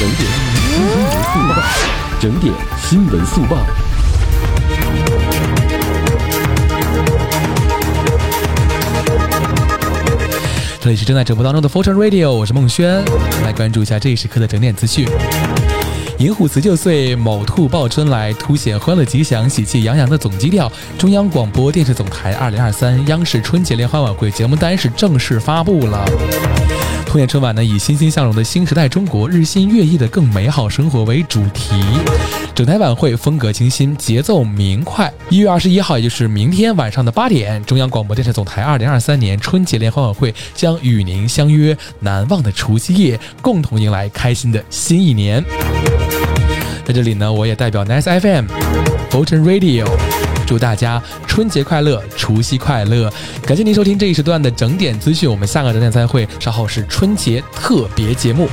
整点新闻速报，整点新闻速报。这里是正在直播当中的 Fortune Radio，我是孟轩，来关注一下这一时刻的整点资讯。银虎辞旧岁，卯兔报春来，凸显欢乐吉祥、喜气洋洋的总基调。中央广播电视总台二零二三央视春节联欢晚会节目单是正式发布了。兔年春晚呢，以欣欣向荣的新时代中国，日新月异的更美好生活为主题。整台晚会风格清新，节奏明快。一月二十一号，也就是明天晚上的八点，中央广播电视总台二零二三年春节联欢晚会将与您相约难忘的除夕夜，共同迎来开心的新一年。在这里呢，我也代表 Nice FM、Fortune Radio，祝大家春节快乐，除夕快乐！感谢您收听这一时段的整点资讯，我们下个整点再会。稍后是春节特别节目。